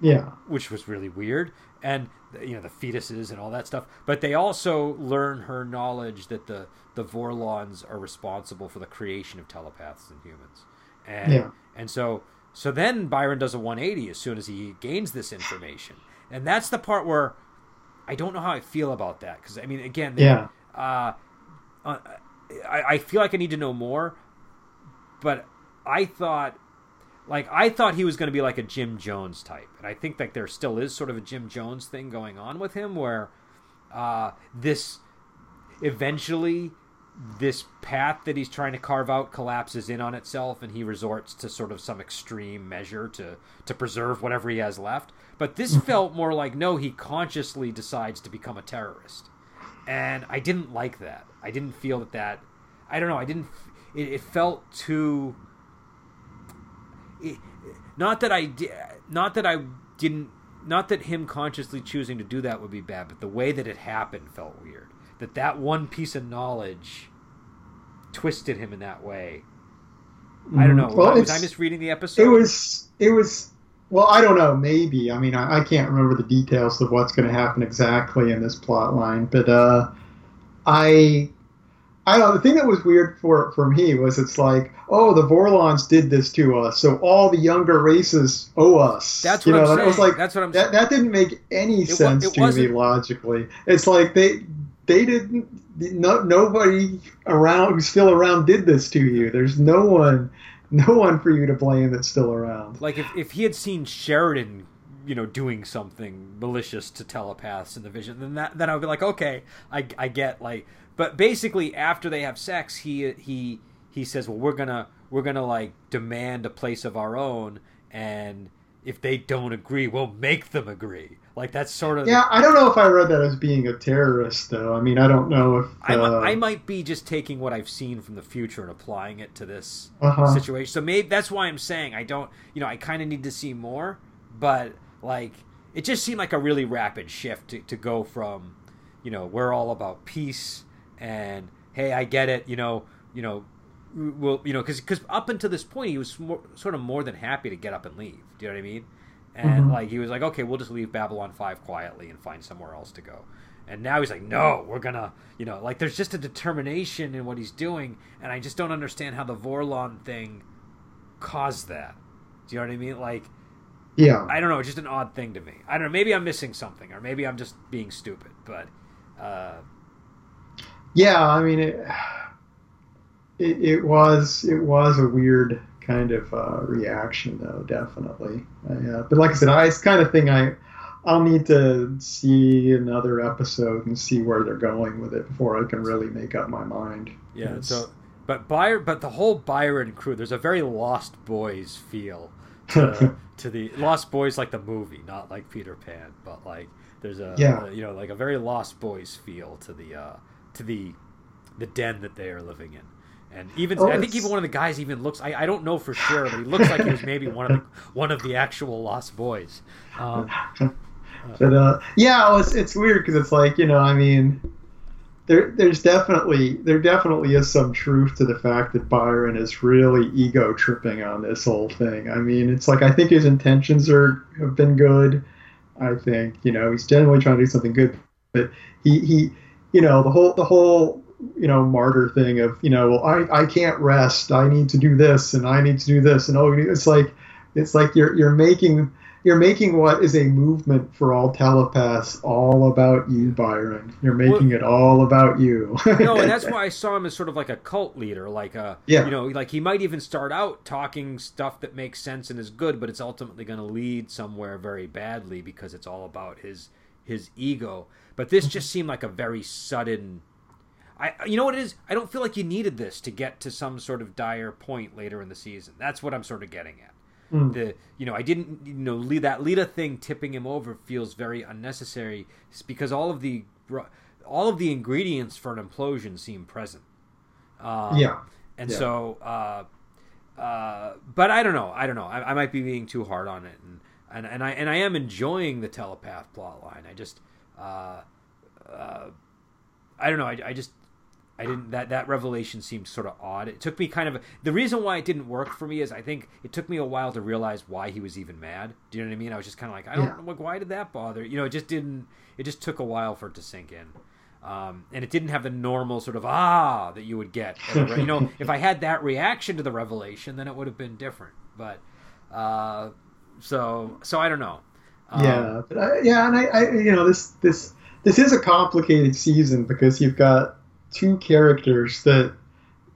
Yeah. which was really weird, and you know the fetuses and all that stuff. But they also learn her knowledge that the the Vorlons are responsible for the creation of telepaths and humans, and Yeah. and so so then Byron does a 180 as soon as he gains this information, and that's the part where I don't know how I feel about that because I mean again they, Yeah. uh, uh, I, I feel like I need to know more, but I thought, like, I thought he was going to be like a Jim Jones type, and I think that there still is sort of a Jim Jones thing going on with him, where uh, this eventually this path that he's trying to carve out collapses in on itself and he resorts to sort of some extreme measure to to preserve whatever he has left but this felt more like no he consciously decides to become a terrorist and I didn't like that. I didn't feel that that. I don't know. I didn't. It, it felt too. Not that I di- not that I didn't. Not that him consciously choosing to do that would be bad, but the way that it happened felt weird. That that one piece of knowledge twisted him in that way. I don't know. Mm-hmm. Well, was I misreading the episode? It was it was well, I don't know, maybe. I mean, I, I can't remember the details of what's going to happen exactly in this plot line, but uh, I I don't know. The thing that was weird for for me was it's like, oh, the Vorlons did this to us, so all the younger races owe us. That's you what know, I'm that was saying. like That's what I'm that. That didn't make any wa- sense it to me wasn't- logically. It's like they they didn't. No, nobody around who's still around did this to you. There's no one, no one for you to blame that's still around. Like if, if he had seen Sheridan, you know, doing something malicious to telepaths in the vision, then that then I would be like, okay, I, I get like, but basically after they have sex, he he he says, well, we're gonna we're gonna like demand a place of our own, and if they don't agree, we'll make them agree. Like that's sort of yeah. I don't know if I read that as being a terrorist, though. I mean, I don't know if uh, I, I might be just taking what I've seen from the future and applying it to this uh-huh. situation. So maybe that's why I'm saying I don't. You know, I kind of need to see more, but like it just seemed like a really rapid shift to, to go from, you know, we're all about peace and hey, I get it. You know, you know, well, you know, because because up until this point, he was more, sort of more than happy to get up and leave. Do you know what I mean? And mm-hmm. like he was like, okay, we'll just leave Babylon Five quietly and find somewhere else to go. And now he's like, no, we're gonna, you know, like there's just a determination in what he's doing, and I just don't understand how the Vorlon thing caused that. Do you know what I mean? Like, yeah, I don't know, it's just an odd thing to me. I don't know, maybe I'm missing something, or maybe I'm just being stupid, but. Uh, yeah, I mean it, it. It was it was a weird kind of uh, reaction, though, definitely. Uh, but like I said, I, it's kind of thing I I'll need to see another episode and see where they're going with it before I can really make up my mind. Yeah. It's... So, but Byron, but the whole Byron crew, there's a very Lost Boys feel to, to the Lost Boys, like the movie, not like Peter Pan, but like there's a, yeah. A, you know like a very Lost Boys feel to the uh, to the the den that they are living in. And even oh, I think even one of the guys even looks. I, I don't know for sure, but he looks like he was maybe one of the one of the actual Lost Boys. Um, but uh, yeah, it's it's weird because it's like you know, I mean, there there's definitely there definitely is some truth to the fact that Byron is really ego tripping on this whole thing. I mean, it's like I think his intentions are have been good. I think you know he's generally trying to do something good, but he he you know the whole the whole you know martyr thing of you know well I, I can't rest. I need to do this and I need to do this. And oh it's like it's like you're you're making you're making what is a movement for all telepaths all about you Byron. You're making well, it all about you. No and that's why I saw him as sort of like a cult leader like a yeah. you know like he might even start out talking stuff that makes sense and is good but it's ultimately going to lead somewhere very badly because it's all about his his ego but this just seemed like a very sudden I you know what it is? I don't feel like you needed this to get to some sort of dire point later in the season. That's what I'm sort of getting at. Mm. The you know I didn't you know that Lyta thing tipping him over feels very unnecessary because all of the all of the ingredients for an implosion seem present. Um, yeah, and yeah. so uh, uh, but I don't know. I don't know. I, I, might be being too hard on it, and, and and I and I am enjoying the telepath plot line. I just uh, uh I don't know. I, I just I didn't that that revelation seemed sort of odd. It took me kind of the reason why it didn't work for me is I think it took me a while to realize why he was even mad. Do you know what I mean? I was just kind of like I don't yeah. like why did that bother? You know, it just didn't. It just took a while for it to sink in. Um, and it didn't have the normal sort of ah that you would get. you know, if I had that reaction to the revelation, then it would have been different. But uh, so so I don't know. Um, yeah, I, yeah, and I, I you know this this this is a complicated season because you've got two characters that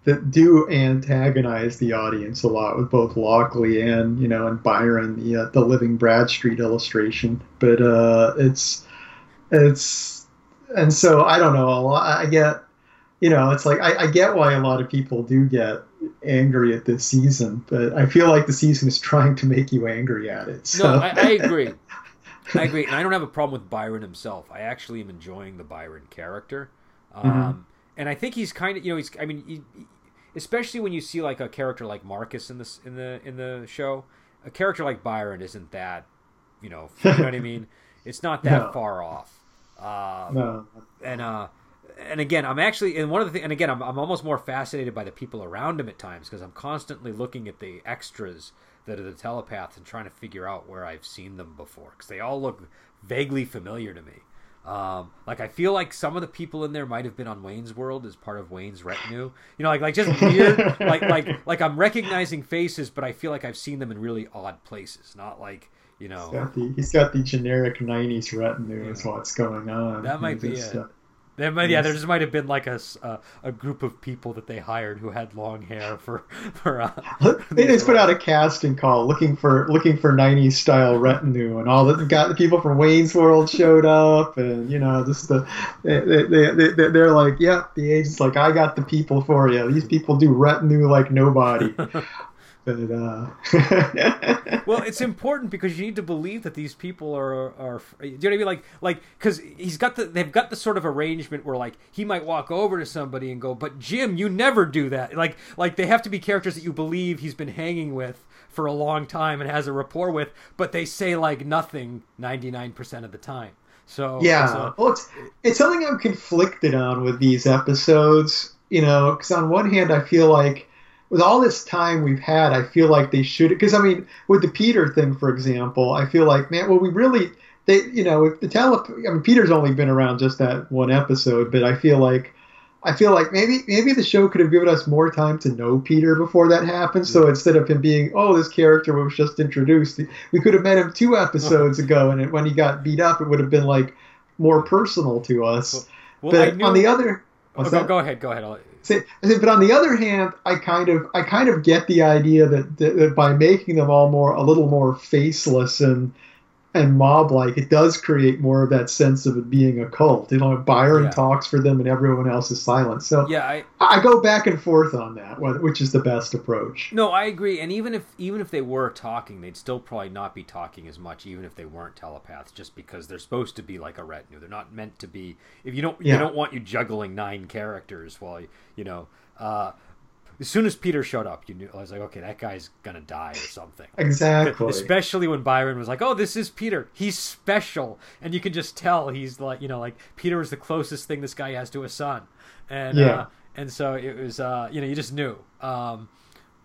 that do antagonize the audience a lot with both Lockley and you know and Byron the uh, the Living Bradstreet illustration but uh, it's it's and so I don't know I get you know it's like I, I get why a lot of people do get angry at this season but I feel like the season is trying to make you angry at it so. no I, I agree I agree and I don't have a problem with Byron himself I actually am enjoying the Byron character mm-hmm. um, mm-hmm and I think he's kind of you know he's I mean he, especially when you see like a character like Marcus in this in the in the show, a character like Byron isn't that you know you know what I mean. It's not that no. far off. Uh, no. And uh, and again, I'm actually and one of the things, and again, I'm I'm almost more fascinated by the people around him at times because I'm constantly looking at the extras that are the telepaths and trying to figure out where I've seen them before because they all look vaguely familiar to me. Um, like I feel like some of the people in there might have been on Wayne's World as part of Wayne's retinue. You know, like like just weird, like like like I'm recognizing faces, but I feel like I've seen them in really odd places. Not like you know. He's got the, he's got the generic '90s retinue. Yeah. Is what's going on. That might be it. There might, yeah, there just might have been like a, a, a, group of people that they hired who had long hair for for. Uh, they just put out a casting call looking for looking for '90s style retinue, and all the got the people from Wayne's World showed up, and you know, just the they, they, they, they're like, yeah, the agent's like, I got the people for you. These people do retinue like nobody. but uh... well, it's important because you need to believe that these people are are. Do you know what I mean? Like like because he's got the they've got the sort of arrangement where like he might walk over to somebody and go, "But Jim, you never do that." Like like they have to be characters that you believe he's been hanging with for a long time and has a rapport with, but they say like nothing ninety nine percent of the time. So yeah, it's a, well, it's it's something I'm conflicted on with these episodes. You know, because on one hand, I feel like with all this time we've had, I feel like they should. Because I mean, with the Peter thing, for example, I feel like man, well, we really they you know if the tele. I mean, Peter's only been around just that one episode, but I feel like I feel like maybe maybe the show could have given us more time to know Peter before that happened. So instead of him being, oh, this character was just introduced, we could have met him two episodes ago, and it, when he got beat up, it would have been like more personal to us. Well, but knew... on the other, oh, go, go, ahead, go ahead. I'll... Say, but on the other hand, I kind of I kind of get the idea that, that, that by making them all more a little more faceless and and mob like, it does create more of that sense of it being a cult. You know, Byron yeah. talks for them and everyone else is silent. So yeah, I, I go back and forth on that, which is the best approach. No, I agree. And even if even if they were talking, they'd still probably not be talking as much, even if they weren't telepaths, just because they're supposed to be like a retinue. They're not meant to be. If you don't, yeah. you don't want you juggling nine characters while you know. Uh, as soon as Peter showed up, you knew I was like, okay, that guy's gonna die or something. Exactly. Especially when Byron was like, oh, this is Peter. He's special, and you can just tell he's like, you know, like Peter is the closest thing this guy has to a son, and yeah. Uh, and so it was, uh, you know, you just knew. Um,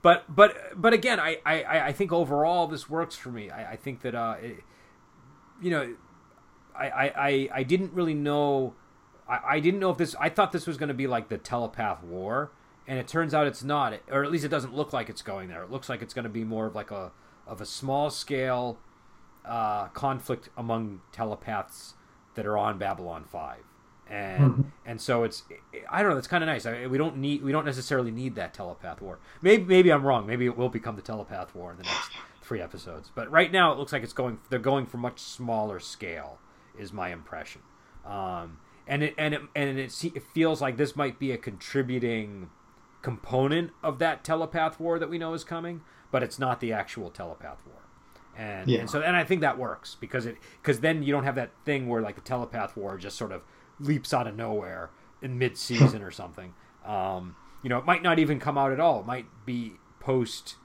but but but again, I, I I think overall this works for me. I, I think that uh, it, you know, I, I I didn't really know. I, I didn't know if this. I thought this was going to be like the telepath war and it turns out it's not, or at least it doesn't look like it's going there. It looks like it's going to be more of like a of a small scale uh, conflict among telepaths that are on Babylon Five, and mm-hmm. and so it's I don't know. It's kind of nice. I, we don't need we don't necessarily need that telepath war. Maybe maybe I'm wrong. Maybe it will become the telepath war in the next three episodes. But right now it looks like it's going. They're going for much smaller scale. Is my impression. Um, and it and it and it, it feels like this might be a contributing component of that telepath war that we know is coming, but it's not the actual telepath war. And, yeah. and so and I think that works because it because then you don't have that thing where like the telepath war just sort of leaps out of nowhere in mid season or something. Um, you know, it might not even come out at all. It might be post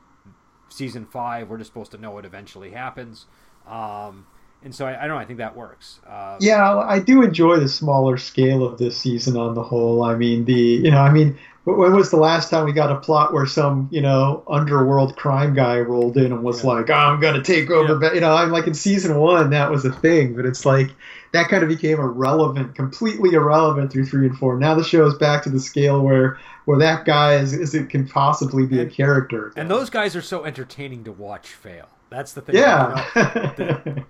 season five. We're just supposed to know it eventually happens. Um, and so I, I, don't know. I think that works. Uh, yeah, I do enjoy the smaller scale of this season on the whole. I mean, the you know, I mean, when was the last time we got a plot where some you know underworld crime guy rolled in and was yeah. like, oh, "I'm gonna take over"? Yeah. You know, I'm like in season one that was a thing, but it's like that kind of became irrelevant, completely irrelevant through three and four. Now the show is back to the scale where where that guy is, is it can possibly be and, a character. And those guys are so entertaining to watch fail. That's the thing. Yeah.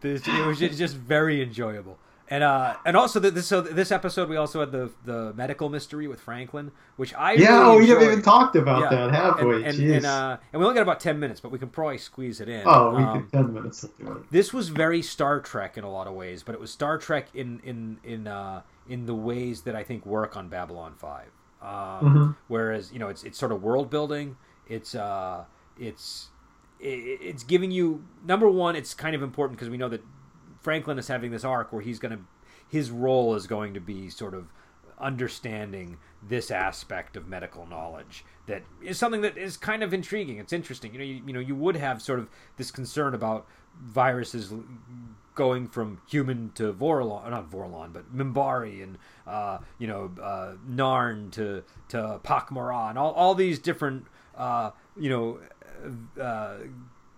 the, it was just very enjoyable. And uh, and also the, this so this episode we also had the the medical mystery with Franklin, which I yeah really oh we haven't even talked about yeah. that have we? And, and, and, uh, and, we only got about ten minutes, but we can probably squeeze it in. Oh, we um, ten minutes. This was very Star Trek in a lot of ways, but it was Star Trek in in in uh, in the ways that I think work on Babylon Five. Um, mm-hmm. Whereas you know it's it's sort of world building. It's uh it's it's giving you number one. It's kind of important because we know that Franklin is having this arc where he's going to his role is going to be sort of understanding this aspect of medical knowledge that is something that is kind of intriguing. It's interesting. You know, you, you know, you would have sort of this concern about viruses going from human to Vorlon, not Vorlon, but Minbari and uh, you know uh, Narn to to Pak'ma'ra and all, all these different uh, you know uh,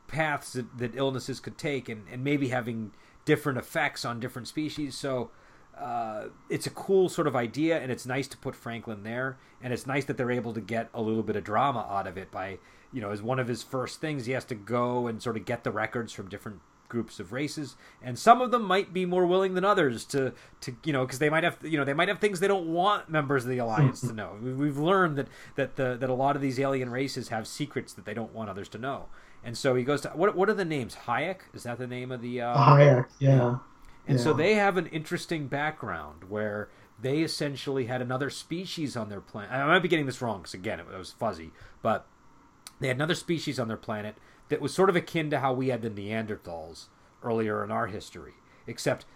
paths that, that illnesses could take, and, and maybe having different effects on different species. So uh, it's a cool sort of idea, and it's nice to put Franklin there, and it's nice that they're able to get a little bit of drama out of it by, you know, as one of his first things, he has to go and sort of get the records from different groups of races, and some of them might be more willing than others to, to you know, because they might have, you know, they might have things they don't want members of the alliance to know. We've learned that that the that a lot of these alien races have secrets that they don't want others to know. And so he goes to what? What are the names? Hyach is that the name of the? Uh, Hyach, yeah. And yeah. so they have an interesting background where they essentially had another species on their planet. I might be getting this wrong because again, it was fuzzy, but they had another species on their planet that was sort of akin to how we had the Neanderthals earlier in our history, except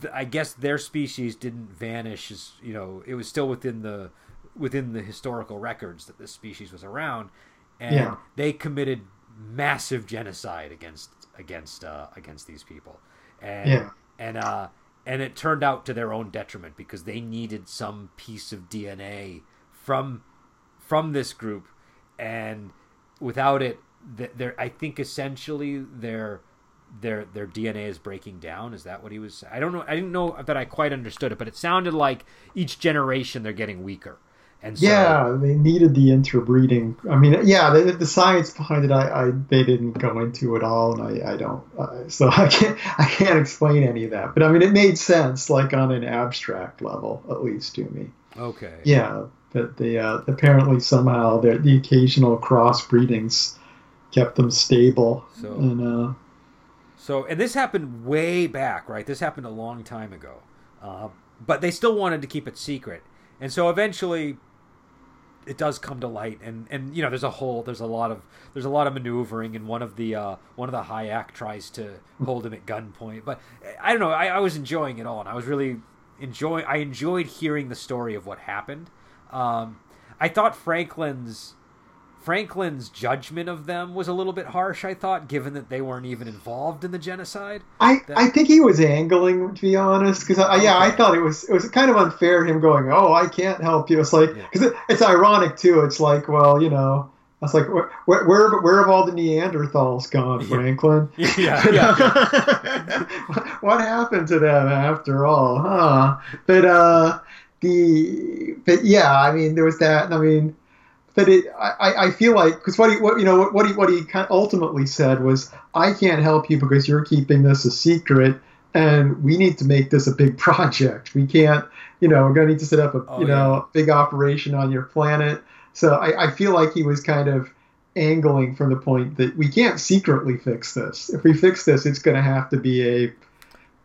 th- I guess their species didn't vanish. As you know, it was still within the within the historical records that this species was around, and Yeah. they committed massive genocide against against uh, against these people, and Yeah. and uh, and it turned out to their own detriment because they needed some piece of DNA from from this group, and without it, th- their I think essentially their their their DNA is breaking down. Is that what he was? I don't know. I didn't know that I quite understood it, but it sounded like each generation they're getting weaker, and so, Yeah, they needed the interbreeding. I mean, yeah, the, the science behind it, I, I they didn't go into at all, and I, I don't. Uh, so I can't I can't explain any of that. But I mean, it made sense, like on an abstract level, at least to me. okay, Yeah, that the uh, apparently somehow the the occasional crossbreedings kept them stable, So- and uh, So, and this happened way back, right? This happened a long time ago. Uh, but they still wanted to keep it secret. And so eventually it does come to light. And and you know there's a whole there's a lot of there's a lot of maneuvering. And one of the uh one of the Hyach tries to hold him at gunpoint. But i don't know. I, I was enjoying it all. And i was really enjoying i enjoyed hearing the story of what happened. Um i thought franklin's Franklin's judgment of them was a little bit harsh, I thought, given that they weren't even involved in the genocide. I, That- I think he was angling to be honest because I, yeah I thought it was it was kind of unfair him going oh I can't help you it's like Yeah. because it, it's ironic too it's like well you know I was like where where where, where have all the Neanderthals gone Yeah. Franklin Yeah, yeah. what happened to them after all huh but uh the but yeah I mean there was that I mean but it, I, I feel like because what he what you know what what he what he ultimately said was I can't help you because you're keeping this a secret and we need to make this a big project. We can't you know we're gonna need to set up a Oh, you know big operation on your planet. So I, I feel like he was kind of angling from the point that we can't secretly fix this. If we fix this, it's going to have to be a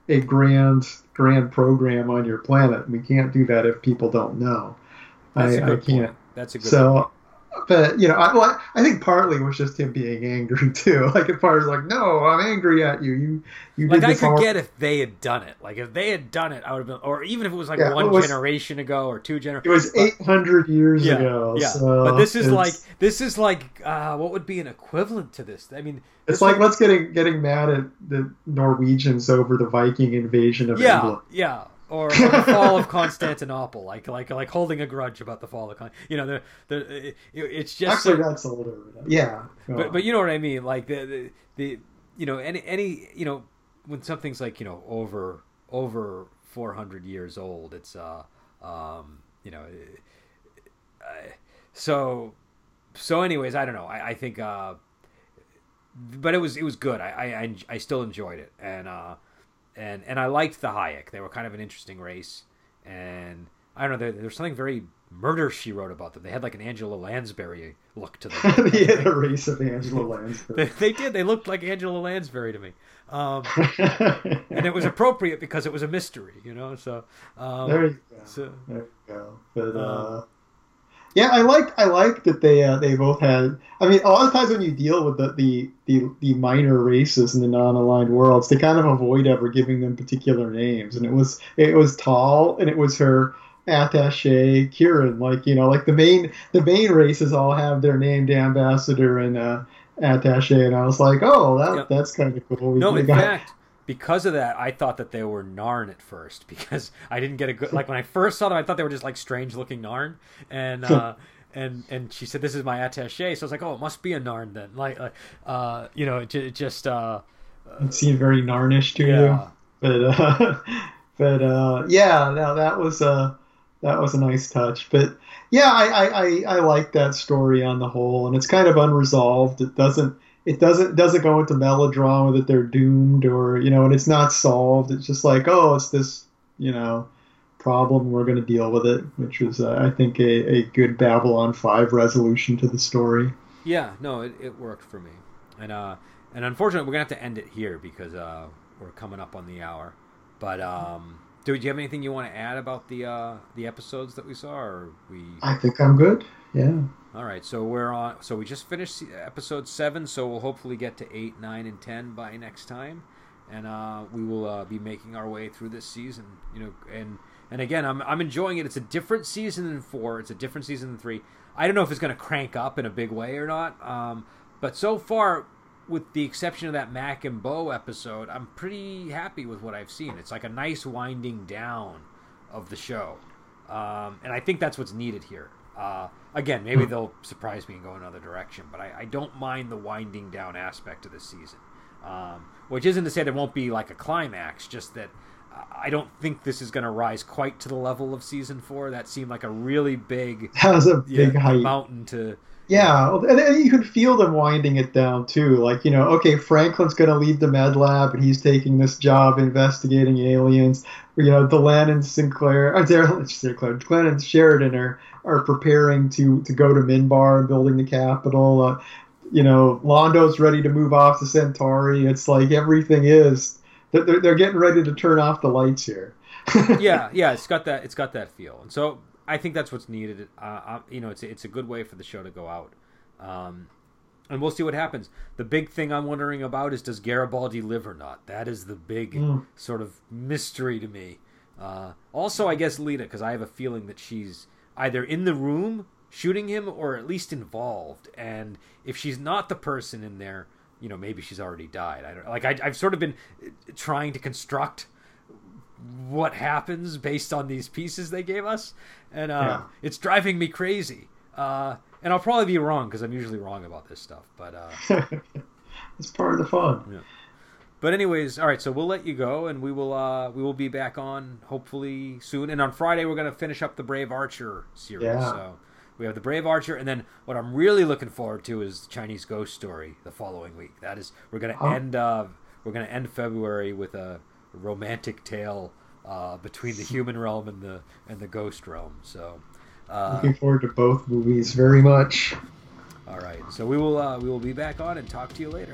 a grand grand program on your planet. We can't do that if people don't know. That's I, I can't. point. That's a good So, but you know, I, well, I think partly was just him being angry too. Like, if part was like, "No, I'm angry at you. You, you Like I could all- get if they had done it. Like if they had done it, I would have been, or even if it was like Yeah, one was- generation ago or two generations. It was 800 years Yeah, ago. yeah. So but this is like this is like uh, what would be an equivalent to this? I mean, it's like let's getting getting mad at the Norwegians over the Viking invasion of yeah, England. yeah, or, or the fall of Constantinople, like like like holding a grudge about the fall of Con. You know, the the it, it's just Actually, so- that's older. Yeah, but but you know what I mean. Like the the, the you know any any you know when something's like you know over over four hundred years old, it's uh um you know uh, so so anyways I don't know I, I think uh but it was it was good I, I I I still enjoyed it and uh and and I liked the Hyach they were kind of an interesting race and I don't know there, there's something very murder she wrote about them they had like an Angela Lansbury look to them he had a race of Angela Lansbury. they, they did. They looked like Angela Lansbury to me, um, and it was appropriate because it was a mystery, you know. So, um, there you go. so There you go. But Uh, uh, yeah, I like I like that they uh, they both had. I mean, a lot of times when you deal with the the, the, the minor races in the non-aligned worlds, they kind of avoid ever giving them particular names. And it was it was Tall, and it was her attaché Kieran. Like you know, like the main the main races all have their named ambassador and uh, attaché, and I was like, oh, that Yep. that's kind of cool. We- no, in got- fact, because of that, I thought that they were Narn at first because I didn't get a good like when I first saw them, I thought they were just like strange looking Narn, and uh, and and she said this is my attaché, so I was like, oh, it must be a Narn then, like, like uh, you know, it, it just uh, it seemed very Narnish to you. but uh, but uh, yeah, no, that was uh, that was a nice touch. But yeah, I, I, I, I like that story on the whole, and it's kind of unresolved. It doesn't it doesn't doesn't go into melodrama that they're doomed or you know, and it's not solved. It's just like oh, it's this you know problem. We're going to deal with it, which was uh, I think a, a good Babylon Five resolution to the story. Yeah, no, it, it worked for me, and uh, and unfortunately, we're gonna have to end it here because uh, we're coming up on the hour. But um, dude do you have anything you want to add about the uh, the episodes that we saw, or we? I think I'm good. Yeah. All right, so we're on. So we just finished episode seven, so we'll hopefully get to eight, nine, and ten by next time, and uh, we will uh, be making our way through this season. You know, and and again, I'm I'm enjoying it. It's a different season than four. It's a different season than three. I don't know if it's going to crank up in a big way or not. Um, but so far, with the exception of that Mack and Bo episode, I'm pretty happy with what I've seen. It's like a nice winding down of the show, um, and I think that's what's needed here. Uh, again, maybe they'll surprise me and go another direction, but I, I don't mind the winding down aspect of this season. Um, which isn't to say there won't be like a climax, just that I don't think this is going to rise quite to the level of season four. That seemed like a really big, that was a big mountain to. Yeah, and then you could feel them winding it down too. Like you know, okay, Franklin's going to leave the med lab, and he's taking this job investigating aliens. You know, Delenn and Sinclair, uh, Sinclair, Glenn and Sheridan are are preparing to to go to Minbar and building the Capitol. Uh, you know, Londo's ready to move off to Centauri. It's like everything is. They're, they're getting ready to turn off the lights here. yeah, yeah, it's got that. It's got that feel, and so I think that's what's needed. Uh, you know, it's it's a good way for the show to go out, um, and we'll see what happens. The big thing I'm wondering about is does Garibaldi live or not? That is the big Mm. sort of mystery to me. Uh, also, I guess Lyta, because I have a feeling that she's either in the room shooting him or at least involved. And if she's not the person in there, you know, maybe she's already died. I don't like. I, I've sort of been uh, trying to construct what happens based on these pieces they gave us, and uh, Yeah. it's driving me crazy. Uh, and I'll probably be wrong because I'm usually wrong about this stuff. But uh, it's part of the fun. But anyways, all right. So we'll let you go, and we will uh, we will be back on hopefully soon. And on Friday we're gonna finish up the Brave Archer series. Yeah. So we have the Brave Archer, and then what I'm really looking forward to is Chinese Ghost Story the following week. That is we're gonna Oh. end uh, we're gonna end February with a romantic tale uh, between the human realm and the and the ghost realm. So. Uh, Looking forward to both movies very much. all right, so we will uh, we will be back on and talk to you later.